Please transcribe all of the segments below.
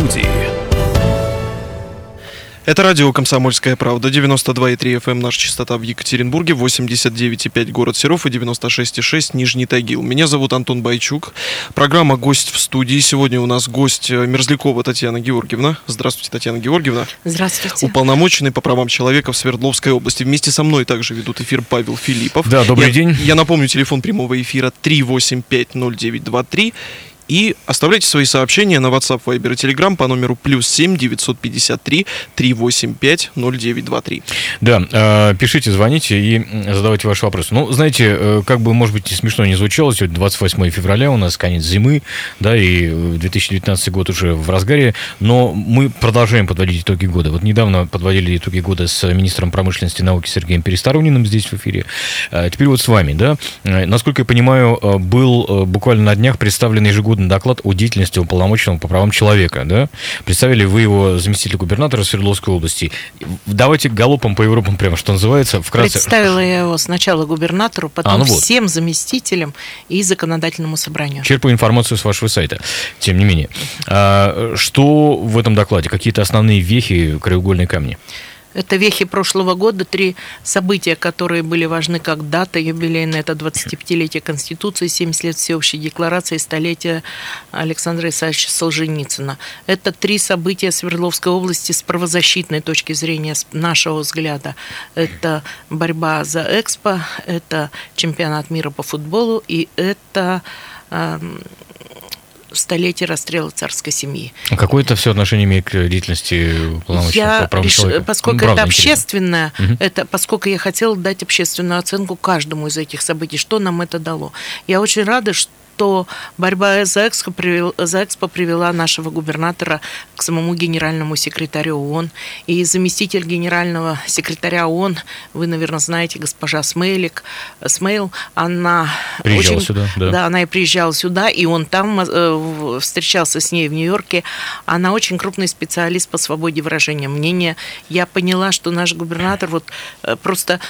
студии. Это радио «Комсомольская правда», 92,3 FM, эм, наша частота в Екатеринбурге, 89,5 город Серов и 96,6 Нижний Тагил. Меня зовут Антон Байчук. Программа «Гость в студии». Сегодня у нас гость э, Мерзлякова Татьяна Георгиевна. Здравствуйте, Татьяна Георгиевна. Здравствуйте. Уполномоченный по правам человека в Свердловской области. Вместе со мной также ведут эфир Павел Филиппов. Да, добрый я, день. Я напомню, телефон прямого эфира 3850923 и оставляйте свои сообщения на WhatsApp, Viber и Telegram по номеру плюс 7 953 385 0923. Да, э, пишите, звоните и задавайте ваши вопросы. Ну, знаете, э, как бы, может быть, смешно не звучало, сегодня 28 февраля, у нас конец зимы, да, и 2019 год уже в разгаре, но мы продолжаем подводить итоги года. Вот недавно подводили итоги года с министром промышленности и науки Сергеем Пересторониным здесь в эфире. А теперь вот с вами, да. Насколько я понимаю, был буквально на днях представлен ежегодный ежегодный доклад о деятельности уполномоченного по правам человека. Да? Представили вы его заместитель губернатора Свердловской области. Давайте галопом по Европам прямо, что называется, вкратце. Представила я его сначала губернатору, потом а, ну вот. всем заместителям и законодательному собранию. Черпаю информацию с вашего сайта, тем не менее. А, что в этом докладе? Какие-то основные вехи, краеугольные камни? Это вехи прошлого года, три события, которые были важны как дата юбилейная, это 25-летие Конституции, 70 лет Всеобщей декларации, столетие Александра Исаевича Солженицына. Это три события Свердловской области с правозащитной точки зрения, нашего взгляда. Это борьба за Экспо, это чемпионат мира по футболу и это эм, столетие расстрела царской семьи. А какое это все отношение имеет к деятельности я по реш... Поскольку ну, это общественное, угу. это, поскольку я хотела дать общественную оценку каждому из этих событий, что нам это дало. Я очень рада, что что борьба за Экспо, привела, за Экспо привела нашего губернатора к самому генеральному секретарю ООН. И заместитель генерального секретаря ООН, вы, наверное, знаете, госпожа Смейлик, Смейл, она приезжала очень, сюда, да. да, она и приезжала сюда, и он там э, встречался с ней в Нью-Йорке. Она очень крупный специалист по свободе выражения мнения. Я поняла, что наш губернатор вот э, просто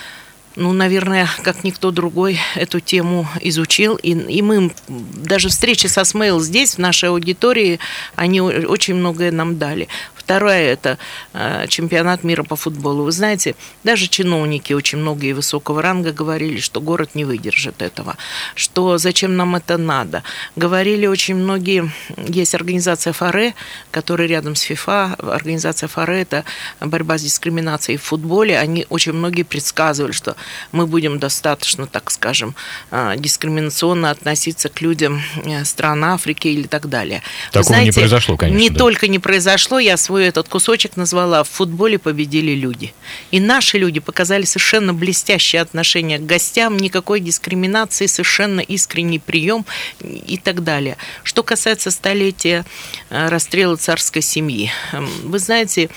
ну, наверное, как никто другой эту тему изучил. И, и мы, даже встречи со Смейл здесь, в нашей аудитории, они очень многое нам дали. Второе – это э, чемпионат мира по футболу. Вы знаете, даже чиновники очень многие высокого ранга говорили, что город не выдержит этого, что зачем нам это надо. Говорили очень многие, есть организация ФАРЕ, которая рядом с ФИФА, организация ФАРЕ – это борьба с дискриминацией в футболе, они очень многие предсказывали, что мы будем достаточно, так скажем, э, дискриминационно относиться к людям э, стран Африки или так далее. Такого знаете, не произошло, конечно. Не да. только не произошло, я свой этот кусочек назвала «В футболе победили люди». И наши люди показали совершенно блестящее отношение к гостям, никакой дискриминации, совершенно искренний прием и так далее. Что касается столетия э, расстрела царской семьи. Эм, вы знаете,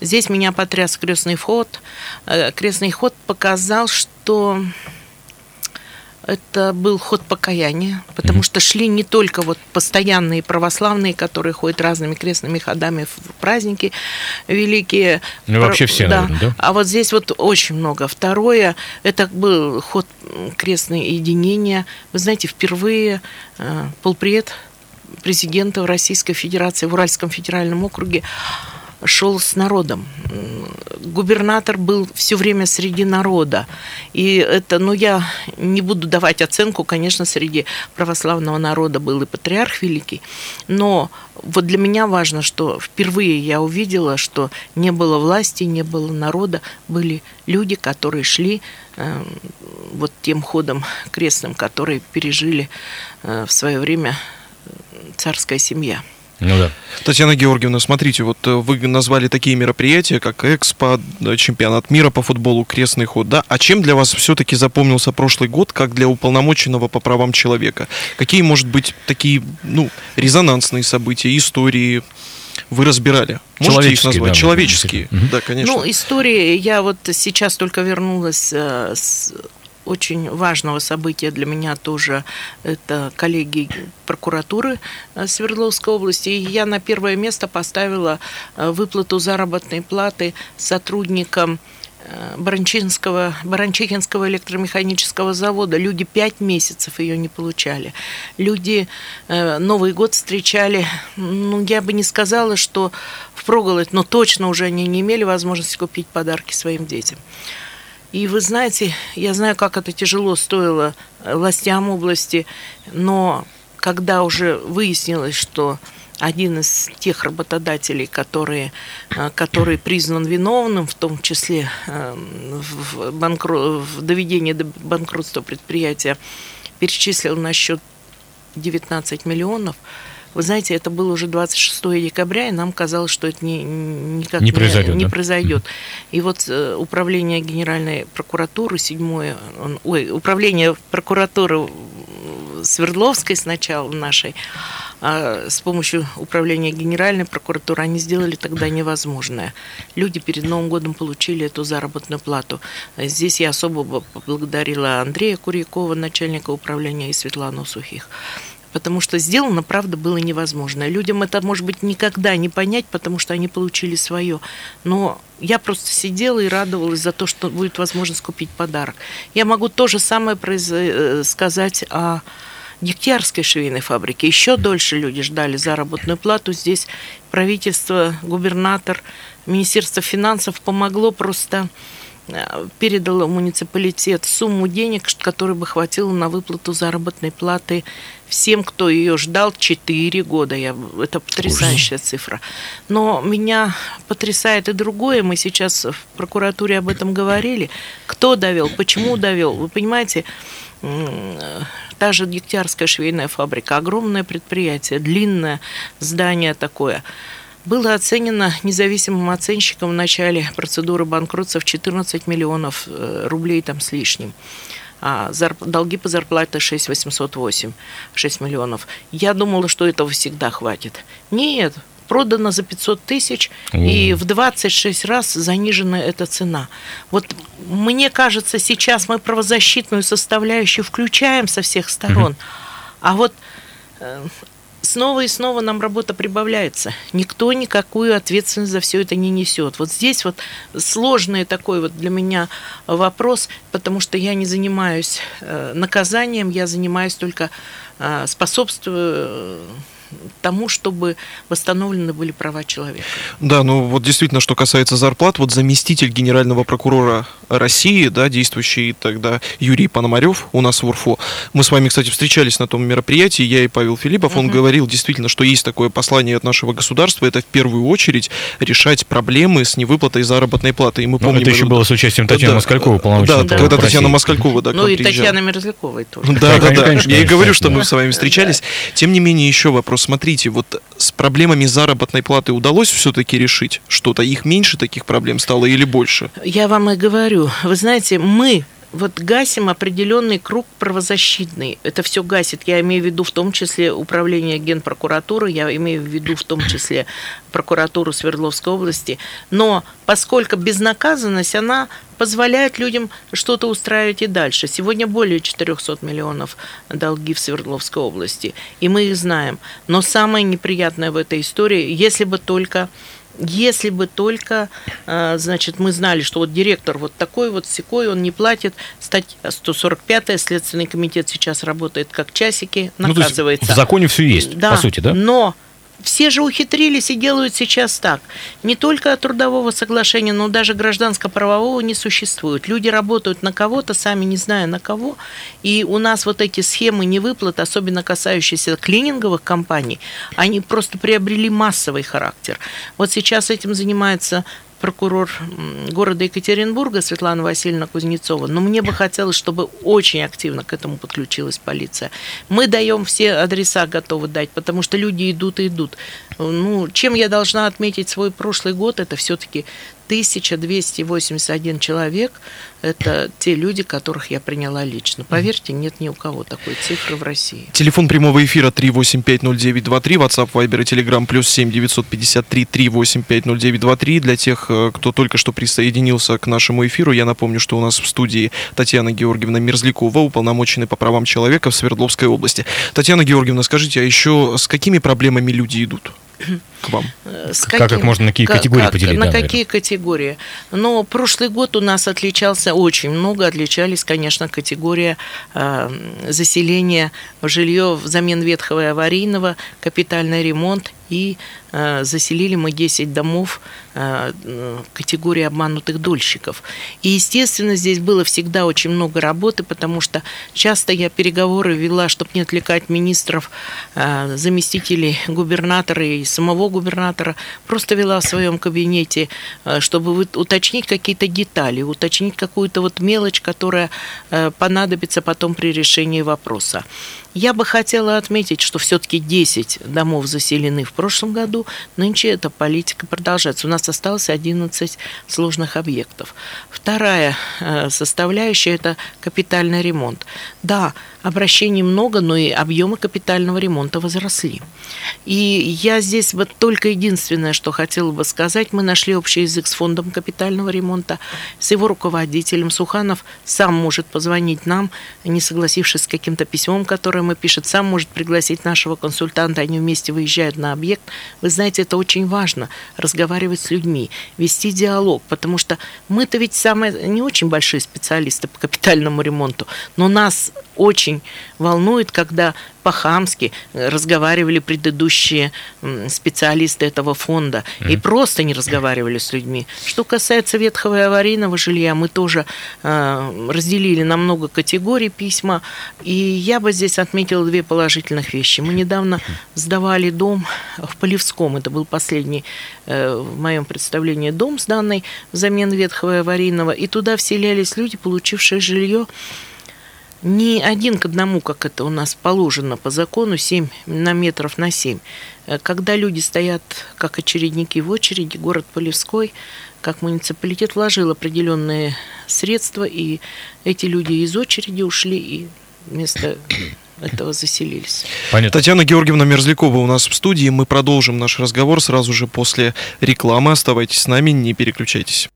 здесь меня потряс крестный ход. Э, крестный ход показал, что это был ход покаяния, потому mm-hmm. что шли не только вот постоянные православные, которые ходят разными крестными ходами в праздники великие. Ну, вообще все, да. наверное, да? А вот здесь вот очень много. Второе, это был ход крестное единение. Вы знаете, впервые э, полпред президента Российской Федерации в Уральском федеральном округе шел с народом. Губернатор был все время среди народа. И это, ну, я не буду давать оценку, конечно, среди православного народа был и патриарх великий, но вот для меня важно, что впервые я увидела, что не было власти, не было народа, были люди, которые шли э, вот тем ходом крестным, которые пережили э, в свое время царская семья. Ну да. Татьяна Георгиевна, смотрите, вот э, вы назвали такие мероприятия, как Экспо, чемпионат мира по футболу, крестный ход, да? А чем для вас все-таки запомнился прошлый год, как для уполномоченного по правам человека? Какие, может быть, такие, ну, резонансные события, истории вы разбирали? Можете их назвать? Да, Человеческие, да, конечно. Ну, истории, я вот сейчас только вернулась э, с очень важного события для меня тоже это коллеги прокуратуры э, Свердловской области. И я на первое место поставила э, выплату заработной платы сотрудникам э, Баранчинского, Баранчихинского электромеханического завода. Люди пять месяцев ее не получали. Люди Новый год встречали, ну, я бы не сказала, что впроголодь, но точно уже они не имели возможности купить подарки своим детям. И вы знаете, я знаю, как это тяжело стоило властям области, но когда уже выяснилось, что один из тех работодателей, которые, э, который признан виновным, в том числе э, в, банкру... в доведении до банкротства предприятия, перечислил на счет 19 миллионов, вы знаете, это было уже 26 декабря, и нам казалось, что это не, никак не произойдет. Не, да? произойдет. И вот э, управление Генеральной прокуратуры, седьмое, ой, управление прокуратуры Свердловской сначала нашей, а с помощью управления Генеральной прокуратуры они сделали тогда невозможное. Люди перед Новым годом получили эту заработную плату. Здесь я особо поблагодарила Андрея Курякова, начальника управления, и Светлану Сухих потому что сделано, правда, было невозможно. Людям это, может быть, никогда не понять, потому что они получили свое. Но я просто сидела и радовалась за то, что будет возможность купить подарок. Я могу то же самое произ... Э, сказать о Дегтярской швейной фабрике. Еще дольше люди ждали заработную плату. Здесь правительство, губернатор, Министерство финансов помогло просто э, передало муниципалитет сумму денег, которой бы хватило на выплату заработной платы всем, кто ее ждал 4 года. Я, это потрясающая Ужас. цифра. Но меня потрясает и другое. Мы сейчас в прокуратуре об этом говорили. Кто довел, почему довел. Вы понимаете, та же Дегтярская швейная фабрика, огромное предприятие, длинное здание такое, было оценено независимым оценщиком в начале процедуры банкротства в 14 миллионов э, рублей там с лишним. А долги по зарплате 6 808, 6 миллионов. Я думала, что этого всегда хватит. Нет, продано за 500 тысяч, и в 26 раз занижена эта цена. Вот мне кажется, сейчас мы правозащитную составляющую включаем со всех сторон, а вот э, снова и снова нам работа прибавляется. Никто никакую ответственность за все это не несет. Вот здесь вот сложный такой вот для меня вопрос, потому что я не занимаюсь э, наказанием, я занимаюсь только э, способствую тому, чтобы восстановлены были права человека. Да, ну вот действительно, что касается зарплат, вот заместитель генерального прокурора России, да, действующий тогда Юрий Пономарев у нас в УРФО, мы с вами, кстати, встречались на том мероприятии, я и Павел Филиппов, угу. он говорил действительно, что есть такое послание от нашего государства, это в первую очередь решать проблемы с невыплатой заработной платы. И мы помним, это еще было с участием Татьяны да, Москалькова, Да, да, когда Татьяна Москалькова, да, Ну и Татьяна Мерзляковой тоже. Да, да, да, я и говорю, что мы с вами встречались. Тем не менее, еще вопрос смотрите, вот с проблемами заработной платы удалось все-таки решить что-то? Их меньше таких проблем стало или больше? Я вам и говорю. Вы знаете, мы вот гасим определенный круг правозащитный. Это все гасит. Я имею в виду в том числе управление Генпрокуратуры, я имею в виду в том числе прокуратуру Свердловской области. Но поскольку безнаказанность, она позволяет людям что-то устраивать и дальше. Сегодня более 400 миллионов долги в Свердловской области, и мы их знаем. Но самое неприятное в этой истории, если бы только если бы только, э, значит, мы знали, что вот директор вот такой вот секой, он не платит, статья 145 Следственный комитет сейчас работает как часики, наказывается. Ну, в законе все есть, да, по сути, да? Но все же ухитрились и делают сейчас так. Не только трудового соглашения, но даже гражданско-правового не существует. Люди работают на кого-то, сами не зная на кого. И у нас вот эти схемы невыплат, особенно касающиеся клининговых компаний, они просто приобрели массовый характер. Вот сейчас этим занимается прокурор города Екатеринбурга Светлана Васильевна Кузнецова, но мне бы хотелось, чтобы очень активно к этому подключилась полиция. Мы даем все адреса, готовы дать, потому что люди идут и идут. Ну, чем я должна отметить свой прошлый год, это все-таки 1281 человек – это те люди, которых я приняла лично. Поверьте, нет ни у кого такой цифры в России. Телефон прямого эфира 3850923, WhatsApp, Viber и Telegram плюс 7 953 3850923. Для тех, э, кто только что присоединился к нашему эфиру, я напомню, что у нас в студии Татьяна Георгиевна Мерзлякова, уполномоченный по правам человека в Свердловской области. Татьяна Георгиевна, скажите, а еще с какими проблемами люди идут? К вам? С как каким, их можно на какие как, категории как, поделить? На да, какие наверное. категории? Но прошлый год у нас отличался очень много, отличались, конечно, категория э, заселения в жилье взамен ветхого и аварийного, капитальный ремонт и э, заселили мы 10 домов э, категории обманутых дольщиков. И, естественно, здесь было всегда очень много работы, потому что часто я переговоры вела, чтобы не отвлекать министров, э, заместителей губернатора и самого губернатора, просто вела в своем кабинете, э, чтобы уточнить какие-то детали, уточнить какую-то вот мелочь, которая э, понадобится потом при решении вопроса. Я бы хотела отметить, что все-таки 10 домов заселены в прошлом году. Нынче эта политика продолжается. У нас осталось 11 сложных объектов. Вторая э, составляющая – это капитальный ремонт. Да, обращений много, но и объемы капитального ремонта возросли. И я здесь вот только единственное, что хотела бы сказать, мы нашли общий язык с фондом капитального ремонта, с его руководителем. Суханов сам может позвонить нам, не согласившись с каким-то письмом, которое мы пишем, сам может пригласить нашего консультанта, они вместе выезжают на объект. Вы знаете, это очень важно, разговаривать с людьми, вести диалог, потому что мы-то ведь самые не очень большие специалисты по капитальному ремонту, но нас очень волнует, когда по-хамски разговаривали предыдущие специалисты этого фонда mm-hmm. и просто не разговаривали с людьми. Что касается ветхого и аварийного жилья, мы тоже э, разделили на много категорий письма, и я бы здесь отметила две положительных вещи. Мы недавно сдавали дом в Полевском, это был последний э, в моем представлении дом, сданный взамен ветхого и аварийного, и туда вселялись люди, получившие жилье не один к одному, как это у нас положено по закону, 7 на метров на 7. Э, когда люди стоят как очередники в очереди, город Полевской, как муниципалитет вложил определенные средства, и эти люди из очереди ушли и вместо этого заселились. Понятно. Татьяна Георгиевна Мерзлякова у нас в студии. Мы продолжим наш разговор сразу же после рекламы. Оставайтесь с нами, не переключайтесь.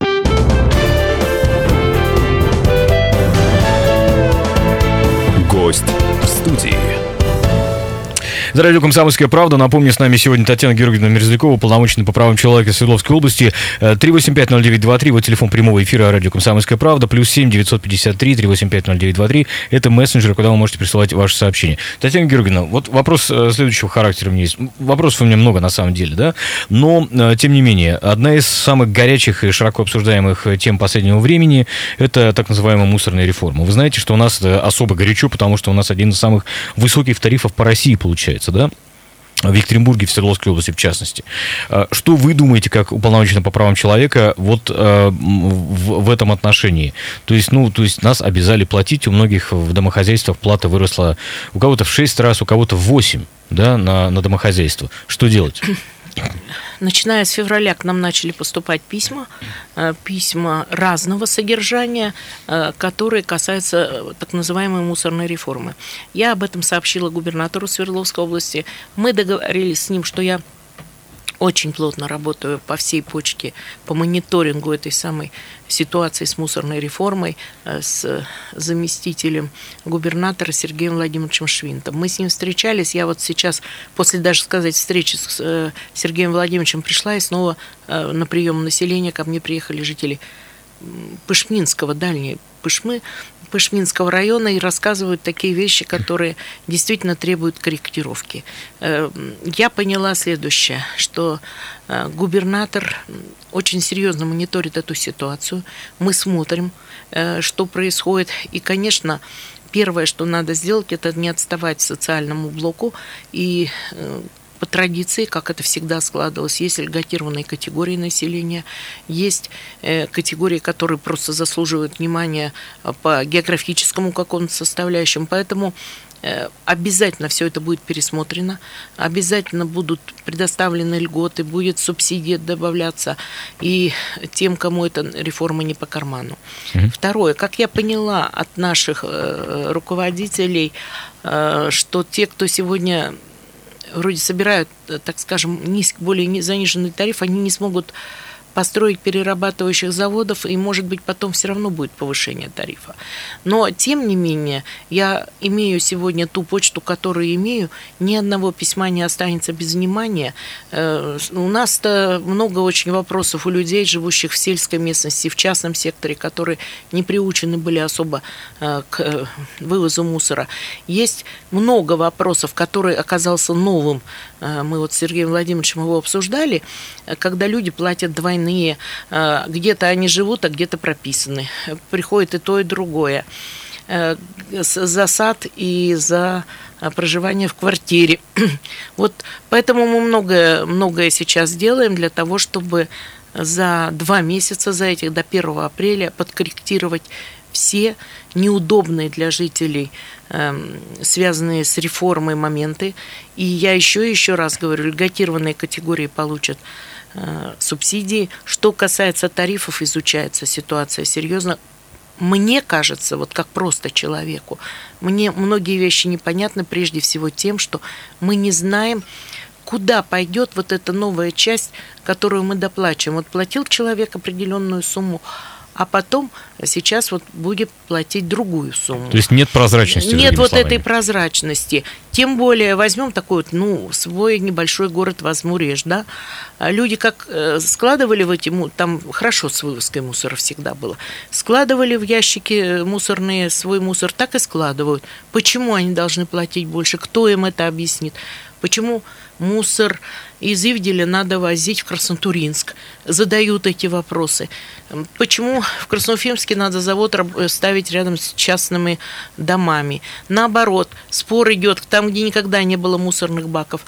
Гость в студии. За радио «Комсомольская правда». Напомню, с нами сегодня Татьяна Георгиевна Мерзлякова, полномоченный по правам человека Свердловской области. 3850923, вот телефон прямого эфира радио «Комсомольская правда», плюс 7 953 3850923. Это мессенджер, куда вы можете присылать ваши сообщения. Татьяна Георгиевна, вот вопрос э, следующего характера у меня есть. Вопросов у меня много на самом деле, да? Но, э, тем не менее, одна из самых горячих и широко обсуждаемых тем последнего времени – это так называемая мусорная реформа. Вы знаете, что у нас это особо горячо, потому что у нас один из самых высоких тарифов по России получается получается, да? в Екатеринбурге, в Свердловской области в частности. А, что вы думаете, как уполномоченный по правам человека, вот э, в, в этом отношении? То есть, ну, то есть нас обязали платить, у многих в домохозяйствах плата выросла у кого-то в 6 раз, у кого-то в 8 да, на, на домохозяйство. Что делать? Начиная с февраля к нам начали поступать письма, э, письма разного содержания, э, которые касаются э, так называемой мусорной реформы. Я об этом сообщила губернатору Свердловской области. Мы договорились с ним, что я очень плотно работаю по всей почке по мониторингу этой самой ситуации с мусорной реформой э, с заместителем губернатора Сергеем Владимировичем Швинтом. Мы с ним встречались. Я вот сейчас, после даже сказать встречи с э, Сергеем Владимировичем, пришла и снова э, на прием населения ко мне приехали жители Пышминского, дальние Пышмы, Пышминского района и рассказывают такие вещи, которые действительно требуют корректировки. Э, я поняла следующее, что э, губернатор очень серьезно мониторит эту ситуацию. Мы смотрим, э, что происходит. И, конечно, первое, что надо сделать, это не отставать социальному блоку и по традиции, как это всегда складывалось, есть льготированные категории населения, есть э, категории, которые просто заслуживают внимания э, по географическому какому-то составляющему. Поэтому э, Обязательно все это будет пересмотрено, обязательно будут предоставлены льготы, будет субсидия добавляться и тем, кому эта реформа не по карману. Угу. Второе, как я поняла от наших руководителей, что те, кто сегодня вроде собирают, э, так скажем, низк, более заниженный тариф, они не смогут построить перерабатывающих заводов, и, может быть, потом все равно будет повышение тарифа. Но, тем не менее, я имею сегодня ту почту, которую имею, ни одного письма не останется без внимания. Э, у нас-то много очень вопросов у людей, живущих в сельской местности, в частном секторе, которые не приучены были особо э, к вывозу мусора. Есть много вопросов, которые оказался новым. Э, мы вот с Сергеем Владимировичем его обсуждали, когда люди платят двойные, где-то они живут, а где-то прописаны. Приходит и то, и другое. За сад и за проживание в квартире. Вот поэтому мы многое, многое сейчас делаем для того, чтобы за два месяца, за этих до 1 апреля подкорректировать все неудобные для жителей, э, связанные с реформой моменты. И я еще еще раз говорю, льготированные категории получат э, субсидии. Что касается тарифов, изучается ситуация серьезно мне кажется, вот как просто человеку, мне многие вещи непонятны прежде всего тем, что мы не знаем, куда пойдет вот эта новая часть, которую мы доплачиваем. Вот платил человек определенную сумму, а потом сейчас вот будет платить другую сумму. То есть нет прозрачности. Нет вот словами. этой прозрачности. Тем более возьмем такой вот, ну, свой небольшой город Возмуреж, да. А люди как э, складывали в эти, там хорошо с вывозкой мусора всегда было, складывали в ящики мусорные свой мусор, так и складывают. Почему они должны платить больше? Кто им это объяснит? Почему мусор из Ивделя надо возить в Краснотуринск? Задают эти вопросы. Почему в Красноуфимске надо завод ставить рядом с частными домами? Наоборот, спор идет там, где никогда не было мусорных баков.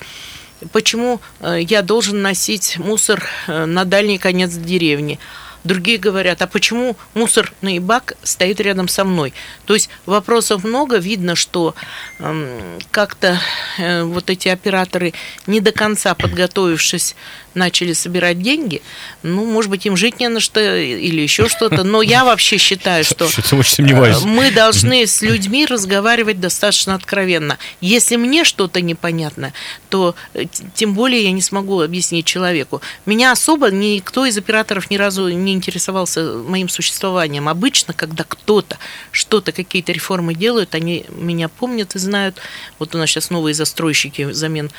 Почему э, я должен носить мусор э, на дальний конец деревни? Другие говорят, а почему мусорный бак стоит рядом со мной? То есть вопросов много. Видно, что э, как-то э, вот эти операторы не до конца подготовившись начали собирать деньги, ну, может быть, им жить не на что или еще что-то, но я вообще считаю, что э, мы должны с людьми разговаривать достаточно откровенно. Если мне что-то непонятно, то э, тем более я не смогу объяснить человеку. Меня особо никто из операторов ни разу не интересовался моим существованием. Обычно, когда кто-то что-то, какие-то реформы делают, они меня помнят и знают. Вот у нас сейчас новые застройщики взамен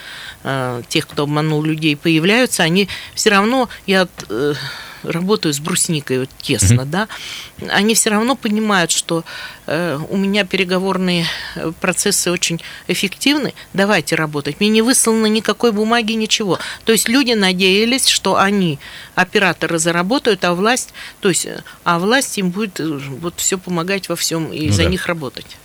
э, тех, кто обманул людей, появляются они все равно, я э, работаю с брусникой вот, тесно, mm-hmm. да, они все равно понимают, что э, у меня переговорные э, процессы очень эффективны, давайте работать. Мне не выслано никакой бумаги, ничего. То есть люди надеялись, что они, операторы, заработают, а власть, то есть, э, а власть им будет э, вот все помогать во всем и ну, за да. них работать.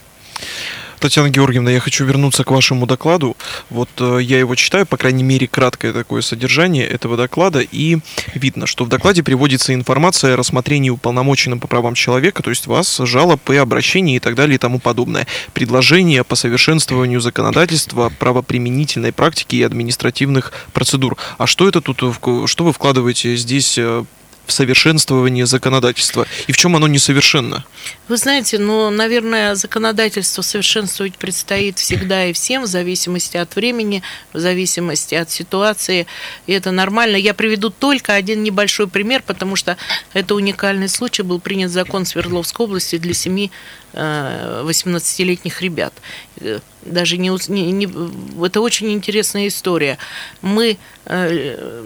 Татьяна Георгиевна, я хочу вернуться к вашему докладу. Вот э, я его читаю, по крайней мере, краткое такое содержание этого доклада, и видно, что в докладе приводится информация о рассмотрении уполномоченным по правам человека, то есть вас, жалоб и обращений и так далее и тому подобное. Предложения по совершенствованию законодательства, правоприменительной практики и административных процедур. А что это тут, что вы вкладываете здесь э, в совершенствовании законодательства и в чем оно несовершенно? Вы знаете, ну, наверное, законодательство совершенствовать предстоит всегда и всем, в зависимости от времени, в зависимости от ситуации, и это нормально. Я приведу только один небольшой пример, потому что это уникальный случай, был принят закон Свердловской области для семи 18-летних э, ребят. Э, даже не, не, не... Это очень интересная история. Мы э,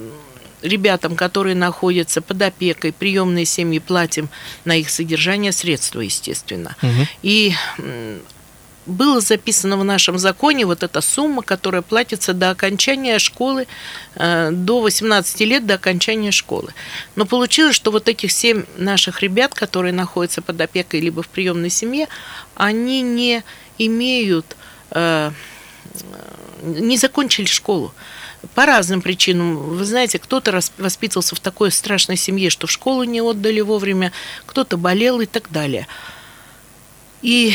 ребятам, которые находятся под опекой, приемные семьи, платим на их содержание средства, естественно. Угу. И было записано в нашем законе вот эта сумма, которая платится до окончания школы, э, до 18 лет до окончания школы. Но получилось, что вот этих семь наших ребят, которые находятся под опекой либо в приемной семье, они не имеют, э, не закончили школу по разным причинам. Вы знаете, кто-то воспитывался в такой страшной семье, что в школу не отдали вовремя, кто-то болел и так далее. И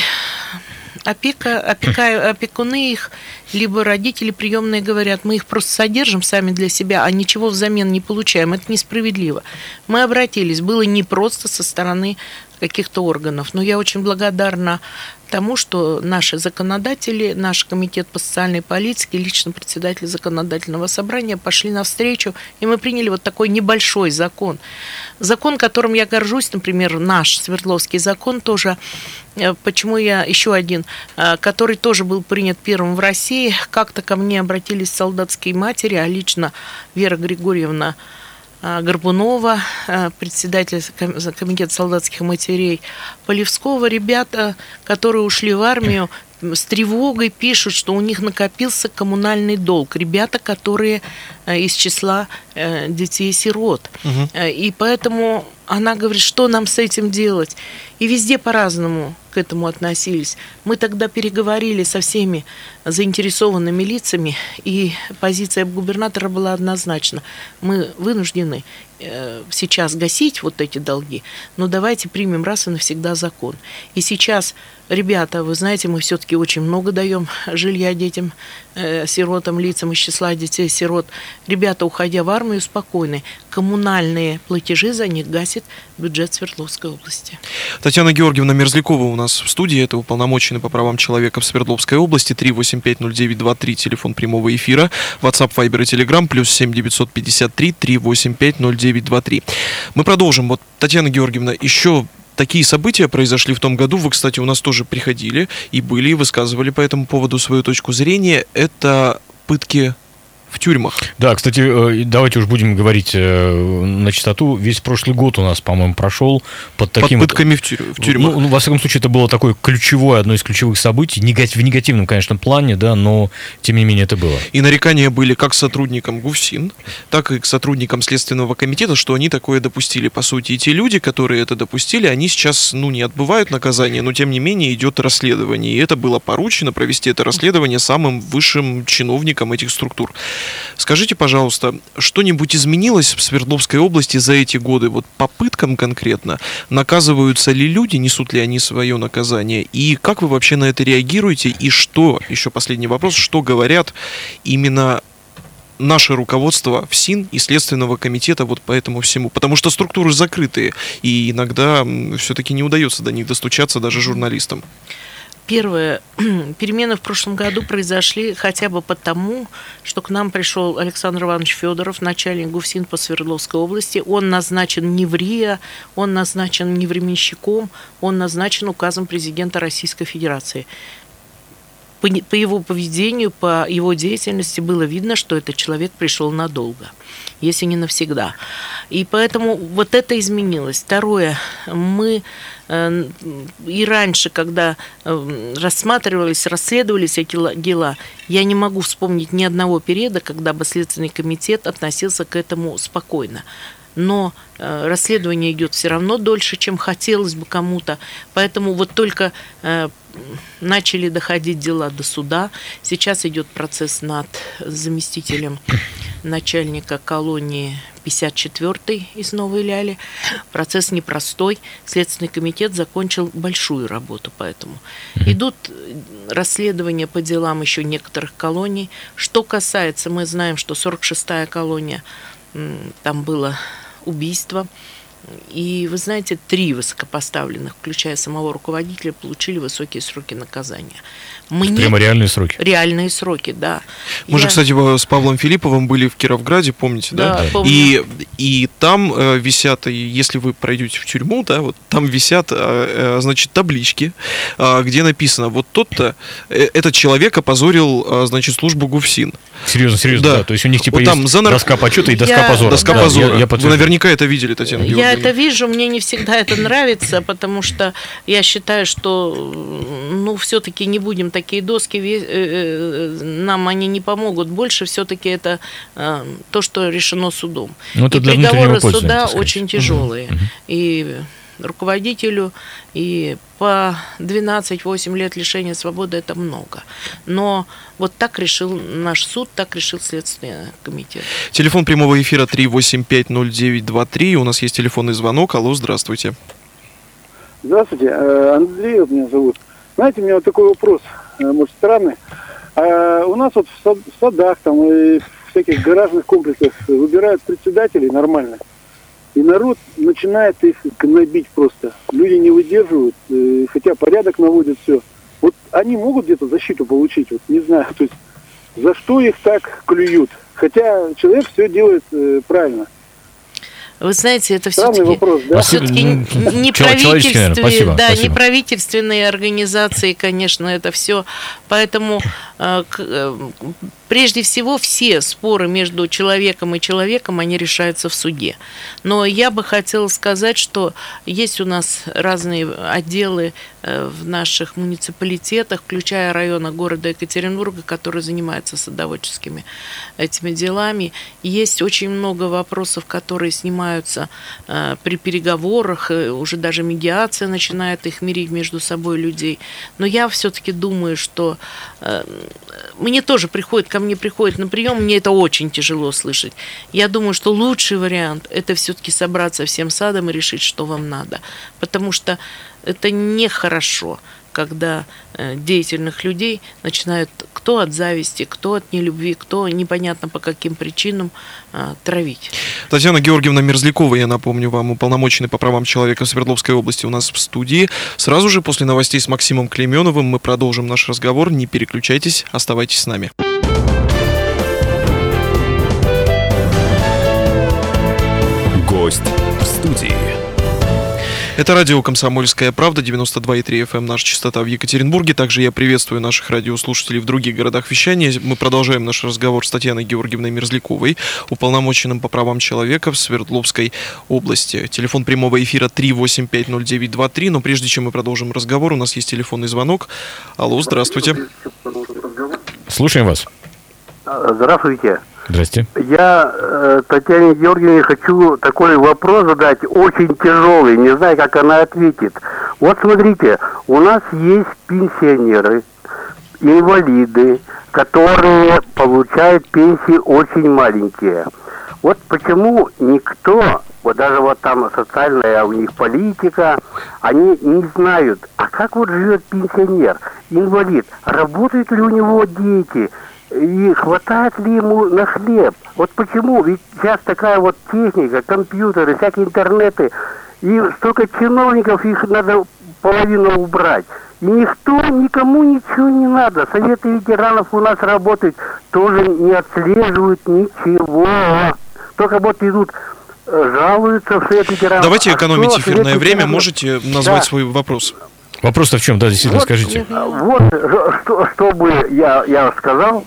опека, опека, опекуны их, либо родители приемные говорят, мы их просто содержим сами для себя, а ничего взамен не получаем. Это несправедливо. Мы обратились, было непросто со стороны каких-то органов. Но я очень благодарна тому, что наши законодатели, наш комитет по социальной политике, лично председатель законодательного собрания пошли навстречу, и мы приняли вот такой небольшой закон. Закон, которым я горжусь, например, наш Свердловский закон тоже, э, почему я еще один, э, который тоже был принят первым в России, как-то ко мне обратились солдатские матери, а лично Вера Григорьевна Горбунова, председатель комитета солдатских матерей Полевского, ребята, которые ушли в армию, с тревогой пишут, что у них накопился коммунальный долг. Ребята, которые из числа детей-сирот. Угу. И поэтому она говорит, что нам с этим делать. И везде по-разному к этому относились. Мы тогда переговорили со всеми заинтересованными лицами, и позиция губернатора была однозначна. Мы вынуждены э, сейчас гасить вот эти долги, но давайте примем раз и навсегда закон. И сейчас, ребята, вы знаете, мы все-таки очень много даем жилья детям, э, сиротам, лицам из числа детей-сирот. Ребята, уходя в армию, спокойны. Коммунальные платежи за них гасит бюджет Свердловской области. Татьяна Георгиевна Мерзлякова у нас в студии. Это уполномоченный по правам человека в Свердловской области. 3850923, телефон прямого эфира. WhatsApp, Viber и Telegram, плюс 7953 3850923. Мы продолжим. Вот, Татьяна Георгиевна, еще такие события произошли в том году. Вы, кстати, у нас тоже приходили и были, и высказывали по этому поводу свою точку зрения. Это пытки в тюрьмах. Да, кстати, э, давайте уж будем говорить э, на чистоту. Весь прошлый год у нас, по-моему, прошел под таким... Под пытками в, в тюрьмах. Ну, ну, во всяком случае, это было такое ключевое, одно из ключевых событий. Негатив, в негативном, конечно, плане, да, но тем не менее это было. И нарекания были как сотрудникам ГУФСИН, так и к сотрудникам Следственного комитета, что они такое допустили. По сути, и те люди, которые это допустили, они сейчас, ну, не отбывают наказание, но тем не менее идет расследование. И это было поручено провести это расследование самым высшим чиновникам этих структур. Скажите, пожалуйста, что-нибудь изменилось в Свердловской области за эти годы? Вот попыткам конкретно наказываются ли люди, несут ли они свое наказание? И как вы вообще на это реагируете? И что, еще последний вопрос, что говорят именно наше руководство в СИН и Следственного комитета вот по этому всему. Потому что структуры закрытые, и иногда все-таки не удается до них достучаться даже журналистам. Первые перемены в прошлом году произошли хотя бы потому, что к нам пришел Александр Иванович Федоров, начальник ГУФСИН по Свердловской области. Он назначен не в РИА, он назначен не временщиком, он назначен указом президента Российской Федерации по, по его поведению, по его деятельности было видно, что этот человек пришел надолго, если не навсегда. И поэтому вот это изменилось. Второе, мы и раньше, когда э, рассматривались, расследовались эти дела, я не могу вспомнить ни одного периода, когда бы Следственный комитет относился к этому спокойно но э, расследование идет все равно дольше, чем хотелось бы кому-то. Поэтому вот только э, начали доходить дела до суда. Сейчас идет процесс над заместителем начальника колонии 54 из Новой Ляли. Процесс непростой. Следственный комитет закончил большую работу по этому. Идут расследования по делам еще некоторых колоний. Что касается, мы знаем, что 46-я колония, там было убийство. И вы знаете, три высокопоставленных, включая самого руководителя, получили высокие сроки наказания. Мне... Прямо реальные сроки. Реальные сроки, да. Мы Я... же, кстати, с Павлом Филипповым были в Кировграде, помните, да? Да, помню. И, и там э, висят, если вы пройдете в тюрьму, да, вот там висят, э, э, значит, таблички, э, где написано, вот тот-то, э, этот человек опозорил, э, значит, службу ГУФСИН. Серьезно, серьезно, да. да. То есть у них типа вот там есть за нар... доска почета и доска я... позора. Доска да, позора. Я, я вы наверняка это видели, Татьяна Я Георгиевна. это вижу, мне не всегда это нравится, потому что я считаю, что ну все-таки не будем такие доски, э, э, нам они не помогут. Больше все-таки это э, то, что решено судом. Ну, это и для приговоры суда очень тяжелые. Угу. И руководителю, и по 12-8 лет лишения свободы это много. Но вот так решил наш суд, так решил Следственный комитет. Телефон прямого эфира 3850923. У нас есть телефонный звонок. Алло, здравствуйте. Здравствуйте, э, Андрей меня зовут. Знаете, у меня вот такой вопрос, э, может, странный. А у нас вот в садах там и в всяких гаражных комплексах выбирают председателей нормально. И народ начинает их гнобить просто. Люди не выдерживают, э, хотя порядок наводят все. Вот они могут где-то защиту получить, вот не знаю, то есть за что их так клюют. Хотя человек все делает э, правильно. Вы знаете, это все-таки вопрос, да? все-таки М, не правительственные, Спасибо, да, спасибо. не правительственные организации, конечно, это все. Поэтому э, прежде всего все споры между человеком и человеком, они решаются в суде. Но я бы хотела сказать, что есть у нас разные отделы э, в наших муниципалитетах, включая района города Екатеринбурга, которые занимаются садоводческими этими делами. Есть очень много вопросов, которые снимаются э, при переговорах, уже даже медиация начинает их мирить между собой людей. Но я все-таки думаю, что мне тоже приходит, ко мне приходит на прием, мне это очень тяжело слышать. Я думаю, что лучший вариант это все-таки собраться всем садом и решить, что вам надо. Потому что это нехорошо, когда э, деятельных людей начинают кто от зависти, кто от нелюбви, кто непонятно по каким причинам э, травить. Татьяна Георгиевна Мерзлякова, я напомню вам, уполномоченный по правам человека в Свердловской области у нас в студии. Сразу же после новостей с Максимом Клеменовым мы продолжим наш разговор. Не переключайтесь, оставайтесь с нами. Гость в студии. Это радио «Комсомольская правда», 92,3 FM, эм, наша частота в Екатеринбурге. Также я приветствую наших радиослушателей в других городах вещания. Мы продолжаем наш разговор с Татьяной Георгиевной Мерзляковой, уполномоченным по правам человека в Свердловской области. Телефон прямого эфира 3850923. Но прежде чем мы продолжим разговор, у нас есть телефонный звонок. Алло, здравствуйте. Слушаем вас. Здравствуйте. Здрасте. Я э, Татьяне Георгиевне хочу такой вопрос задать, очень тяжелый, не знаю, как она ответит. Вот смотрите, у нас есть пенсионеры, инвалиды, которые получают пенсии очень маленькие. Вот почему никто, вот даже вот там социальная у них политика, они не знают, а как вот живет пенсионер, инвалид, работают ли у него дети, и хватает ли ему на хлеб? Вот почему? Ведь сейчас такая вот техника, компьютеры, всякие интернеты, и столько чиновников, их надо половину убрать. И никто, никому ничего не надо. Советы ветеранов у нас работают, тоже не отслеживают ничего. Только вот идут, э, жалуются в Совет ветеранов. Давайте А экономить что эфирное время. ветеранов? Можете назвать Да. свой вопрос? Вопрос-то в чем? Да, действительно, Вот, скажите. а, Вот, ж- что, чтобы я, я сказал,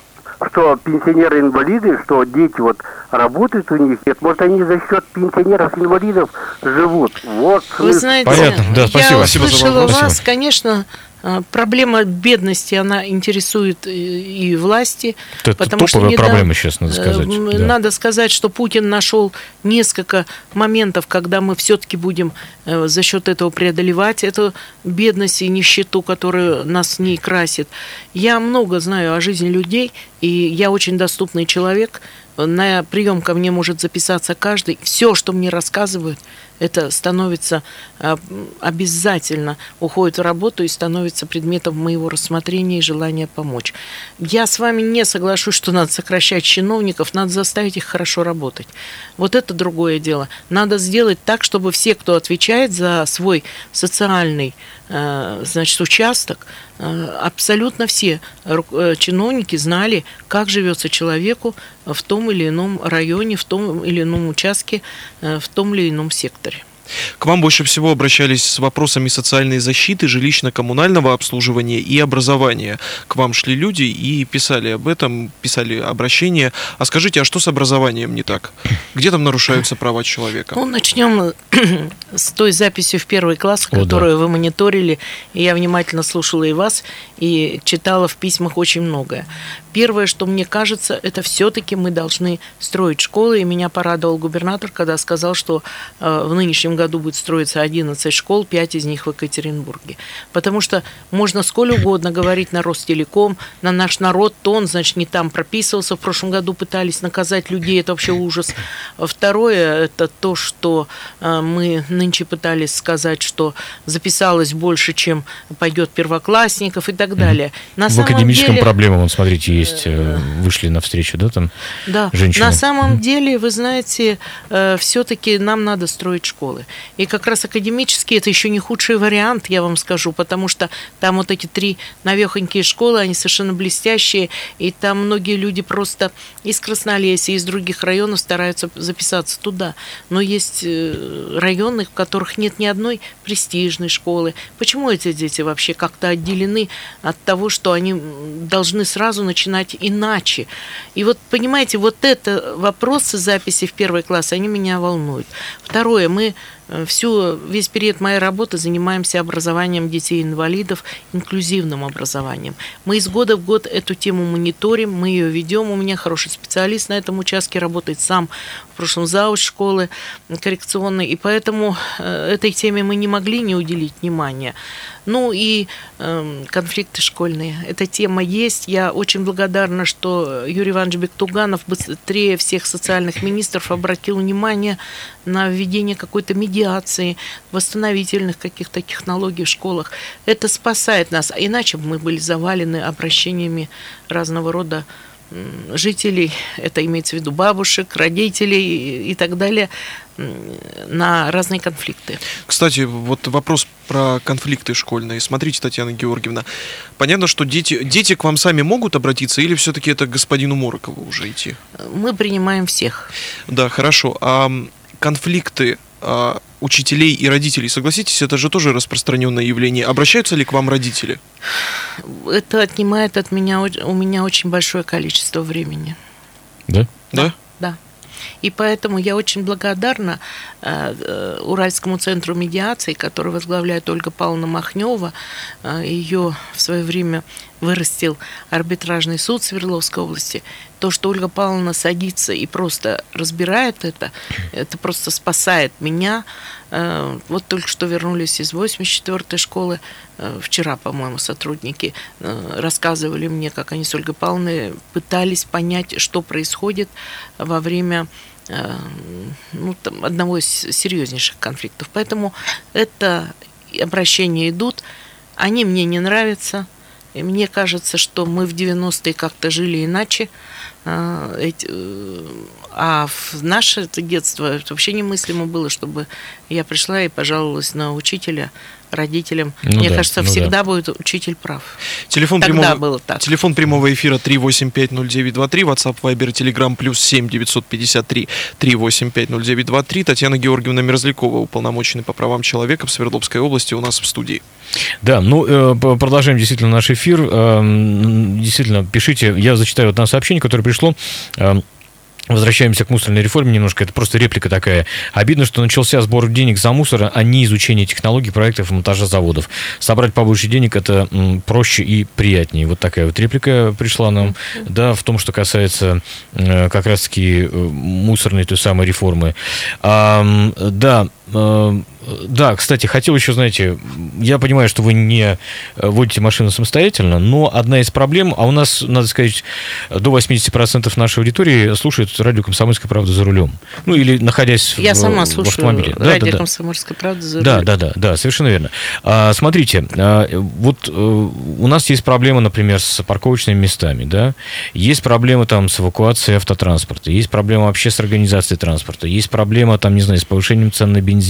что пенсионеры-инвалиды, что дети вот работают у них, нет, может они за счет пенсионеров-инвалидов живут. Вот. Вы знаете, Понятно, да, спасибо. я Спасибо за услышала вопрос. вас, Спасибо. конечно, проблема бедности, она интересует и власти. Это потому что недавно- проблема сейчас, надо э, сказать. м, да. Надо сказать, что Путин нашел несколько моментов, когда мы все-таки будем э, за счет этого преодолевать эту бедность и нищету, которая нас не красит. Я много знаю о жизни людей, и я очень доступный человек. На прием ко мне может записаться каждый. Все, что мне рассказывают, это становится а, обязательно уходит в работу и становится предметом моего рассмотрения и желания помочь. Я с вами не соглашусь, что надо сокращать чиновников, надо заставить их хорошо работать. Вот это другое дело. Надо сделать так, чтобы все, кто отвечает за свой социальный э, значит, участок, э, абсолютно все э, чиновники знали, как живется человеку в том или ином районе, в том или ином участке, э, в том или ином секторе. К вам больше всего обращались с вопросами социальной защиты, жилищно-коммунального обслуживания и образования. К вам шли люди и писали об этом, писали обращения. А скажите, а что с образованием не так? Где там нарушаются права человека? Ну, начнем с той записью в первый класс, О, да. которую вы мониторили. И я внимательно слушала и вас, и читала в письмах очень многое. Первое, что мне кажется, это все-таки мы должны строить школы. И меня порадовал губернатор, когда сказал, что э, в нынешнем году будет строиться 11 школ, 5 из них в Екатеринбурге. Потому что можно сколь угодно говорить на Ростелеком, на наш народ, то он, значит, не там прописывался. В прошлом году пытались наказать людей, это вообще ужас. Второе, это то, что э, мы нынче пытались сказать, что записалось больше, чем пойдет первоклассников и так далее. На в академическом деле- проблемам, смотрите, есть, э, вышли навстречу, да, там? Да, женщины. на самом деле, вы знаете, все-таки нам надо строить школы. И как раз академические это еще не худший вариант, я вам скажу, потому что там вот эти три навехонькие школы, они совершенно блестящие, и там многие люди просто из Краснолесья, из других районов стараются записаться туда. Но есть э, районы, в которых нет ни одной престижной школы. Почему эти дети вообще как-то отделены от того, что они должны сразу начинать иначе? И вот, понимаете, вот это вопросы записи в первый класс, они меня волнуют. Второе, мы всю, весь период моей работы занимаемся образованием детей-инвалидов, инклюзивным образованием. Мы из года в год эту тему мониторим, мы ее ведем. У меня хороший специалист на этом участке работает сам в прошлом зауч школы коррекционной, и поэтому э, этой теме мы не могли не уделить внимания. Ну и эм, конфликты школьные. Эта тема есть. Я очень благодарна, что Юрий Иванович Бектуганов быстрее всех социальных министров обратил внимание на введение какой-то медиации, восстановительных каких-то технологий в школах. Это спасает нас. А иначе бы мы были завалены обращениями разного рода жителей, это имеется в виду бабушек, родителей и- так далее, на разные конфликты. Кстати, вот вопрос про конфликты школьные. Смотрите, Татьяна Георгиевна, понятно, что дети, дети к вам сами могут обратиться, или все-таки это к господину Морокову уже идти? Мы принимаем всех. Да, хорошо. А конфликты учителей и родителей, согласитесь, это же тоже распространенное явление. Обращаются ли к вам родители? Это отнимает от меня, у меня очень большое количество времени. Да? Да? Да. И поэтому я очень благодарна э, э, Уральскому центру медиации, который возглавляет Ольга Павловна Махнева. Ее в свое время вырастил арбитражный суд Свердловской области. То, что Ольга Павловна садится и просто разбирает это, это просто спасает меня. Э, Вот только что вернулись из 84-й школы. Э, Вчера, по-моему, сотрудники э, рассказывали мне, как они с Ольгой Павловной пытались понять, что происходит во время ну, там, одного из серьезнейших конфликтов. Поэтому это обращения идут, они мне не нравятся. И мне кажется, что мы в 90-е как-то жили иначе. А, э, А в наше детство это вообще немыслимо было, чтобы я пришла и пожаловалась на учителя родителям. Ну Мне да, кажется, ну да. всегда будет учитель прав. Телефон Тогда прямого, было так. Телефон прямого эфира 3850923, WhatsApp, Viber, Telegram, плюс 7 953 3850923. Татьяна Георгиевна Мерзлякова, уполномоченный по правам человека в Свердловской области, у нас в студии. Да, ну, э, продолжаем действительно наш эфир. Эм, Действительно, пишите. Я зачитаю вот на сообщение, которое пришло. Возвращаемся к мусорной реформе немножко. Это просто реплика такая. Обидно, что начался сбор денег за мусор, а не изучение технологий, проектов и монтажа заводов. Собрать побольше денег это проще и приятнее. Вот такая вот реплика пришла нам. Да, в том, что касается э, как раз-таки э, мусорной той самой реформы. А, да, да, кстати, хотел еще, знаете, я понимаю, что вы не э, водите машину самостоятельно, но одна из проблем, а у нас, надо сказать, до 80% нашей аудитории слушают радио «Комсомольская правда» за рулем. Ну, или находясь Я в, сама в слушаю автомобиле. Да, радио да, да. «Комсомольская правда» за Да, рулем. да, да, да, совершенно верно. А, смотрите, а, вот э, у нас есть проблема, например, с парковочными местами, да, есть проблема там с эвакуацией автотранспорта, есть проблема вообще с организацией транспорта, есть проблема там, не знаю, с повышением цен на бензин.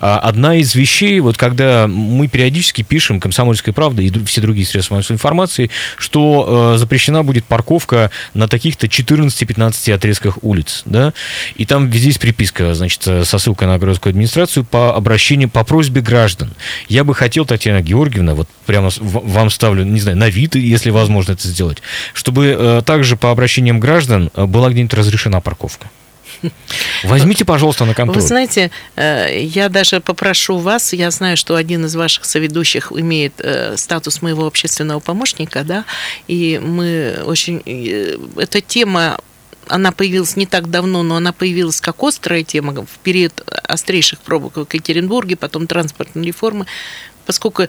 А одна из вещей, вот когда мы периодически пишем «Комсомольская правда» и все другие средства массовой информации, что э, запрещена будет парковка на таких-то 14-15 отрезках улиц, да, и там везде есть приписка, значит, э, со ссылкой на городскую администрацию по обращению, по просьбе граждан. Я бы хотел, Татьяна Георгиевна, вот прямо вам ставлю, не знаю, на вид, если возможно это сделать, чтобы э, также по обращениям граждан была где-нибудь разрешена парковка. Возьмите, пожалуйста, на контроль. Вы знаете, э, я даже попрошу вас, я знаю, что один из ваших соведущих имеет э, статус моего общественного помощника, да, и мы очень... э, Эта тема она появилась не так давно, но она появилась как острая тема в период острейших пробок в Екатеринбурге, потом транспортной реформы, поскольку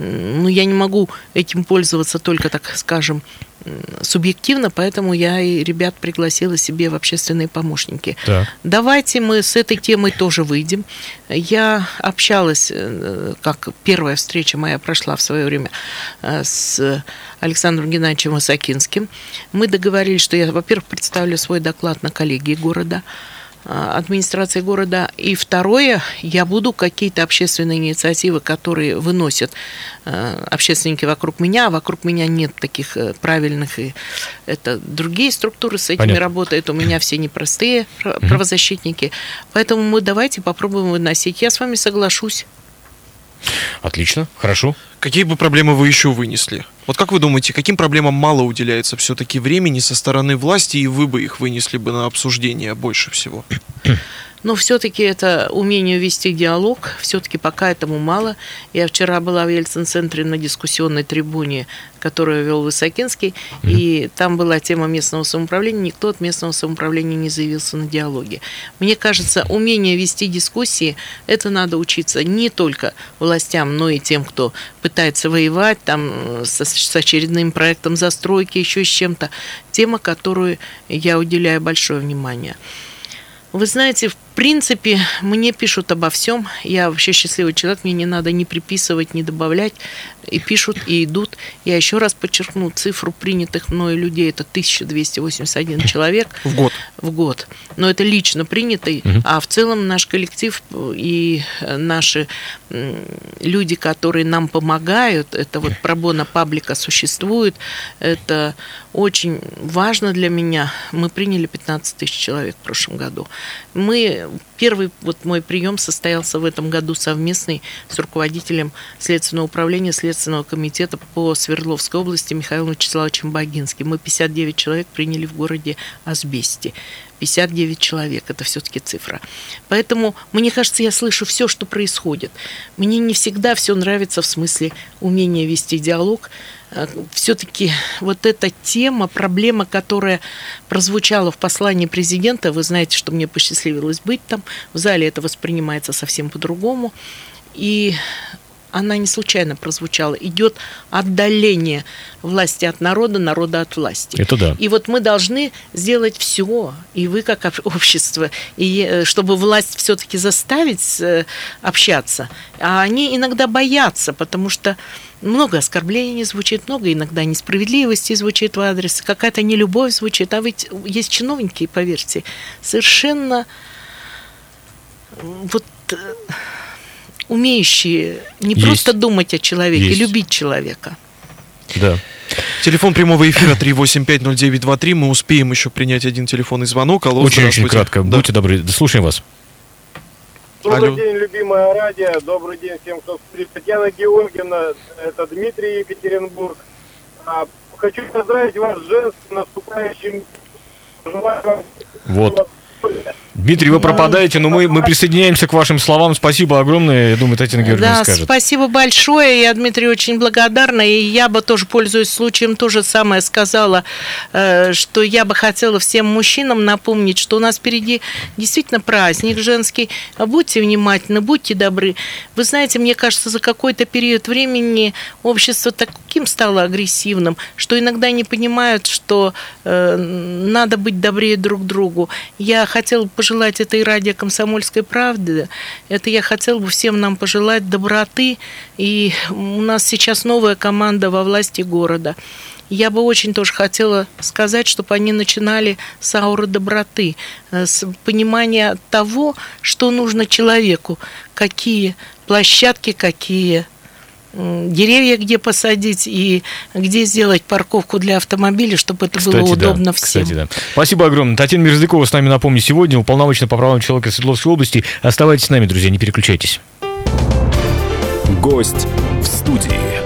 ну, я не могу этим пользоваться только, так скажем, субъективно, поэтому я и ребят пригласила себе в общественные помощники. Так. Давайте мы с этой темой тоже выйдем. Я общалась, э, как первая встреча моя прошла в свое время э, с Александром Геннадьевичем Высокинским. Мы договорились, что я, во-первых, представлю свой доклад на коллегии города, администрации города. И второе, я буду какие-то общественные инициативы, которые выносят а, общественники вокруг меня, а вокруг меня нет таких э, правильных, и это другие структуры с этими Понятно. работают. У меня все непростые правозащитники. Поэтому мы давайте попробуем выносить. Я с вами соглашусь. Отлично, хорошо. Какие бы проблемы вы еще вынесли? Вот как вы думаете, каким проблемам мало уделяется все-таки времени со стороны власти, и вы бы их вынесли бы на обсуждение больше всего? Но все-таки это умение вести диалог, все-таки пока этому мало. Я вчера была в Ельцин-центре на дискуссионной трибуне, которую вел Высокинский, и там была тема местного самоуправления. Никто от местного самоуправления не заявился на диалоге. Мне кажется, умение вести дискуссии, это надо учиться не только властям, но и тем, кто пытается воевать там со, с очередным проектом застройки, еще с чем-то. Тема, которую я уделяю большое внимание. Вы знаете, в принципе, мне пишут обо всем. Я вообще счастливый человек, мне не надо ни приписывать, ни добавлять. И пишут, и идут. Я еще раз подчеркну, цифру принятых мною людей это 1281 человек В год. в год. Но это лично принятый, а в целом наш коллектив и наши м, люди, которые нам помогают, это вот пробона паблика существует, это очень важно для меня. Мы приняли 15 тысяч человек в прошлом году. Мы Первый вот мой прием состоялся в этом году совместный с руководителем Следственного управления Следственного комитета по Свердловской области Михаилом Вячеславовичем Богинским. Мы 59 человек приняли в городе Асбесте. 59 человек, это все-таки цифра. Поэтому, мне кажется, я слышу все, что происходит. Мне не всегда все нравится в смысле умения вести диалог. Все-таки вот эта тема, проблема, которая прозвучала в послании президента, вы знаете, что мне посчастливилось быть там, в зале это воспринимается совсем по-другому. И она не случайно прозвучала. Идет отдаление власти от народа, народа от власти. Это да. И вот мы должны сделать все, и вы как об- общество, и э, чтобы власть все-таки заставить э, общаться. А они иногда боятся, потому что много оскорблений звучит, много иногда несправедливости звучит в адрес, какая-то нелюбовь звучит. А ведь есть чиновники, поверьте, совершенно вот э, умеющие не Есть. просто думать о человеке, Есть. любить человека. Да. Телефон прямого эфира 3850923. Мы успеем еще принять один телефонный звонок. Алло, Очень-очень здравствуйте. кратко. Да. Будьте добры, слушаем вас. Добрый Алло. день, любимое радио. Добрый день всем, кто спит. Татьяна Георгиевна, это Дмитрий Екатеринбург. А, хочу поздравить вас с женским наступающим. Желаю вам Вот. Дмитрий, вы пропадаете, но мы, мы присоединяемся к вашим словам. Спасибо огромное. Я думаю, Татьяна Георгиевна Да, скажет. спасибо большое. Я, Дмитрий, очень благодарна. И я бы тоже, пользуясь случаем, то же самое сказала, э, что я бы хотела всем мужчинам напомнить, что у нас впереди действительно праздник женский. Будьте внимательны, будьте добры. Вы знаете, мне кажется, за какой-то период времени общество таким стало агрессивным, что иногда не понимают, что э, надо быть добрее друг другу. Я хотела бы пожелать этой радио «Комсомольской правды». Это я хотела бы всем нам пожелать доброты. И у нас сейчас новая команда во власти города. Я бы очень тоже хотела сказать, чтобы они начинали с ауры доброты, э, с понимания того, что нужно человеку, какие площадки, какие деревья где посадить и где сделать парковку для автомобиля, чтобы это было Кстати, да. удобно всем. Кстати, да. Спасибо огромное. Татьяна Мерзлякова с нами, напомню, сегодня, уполномоченный по правам человека Свердловской области. Оставайтесь с нами, друзья, не переключайтесь. Гость в студии.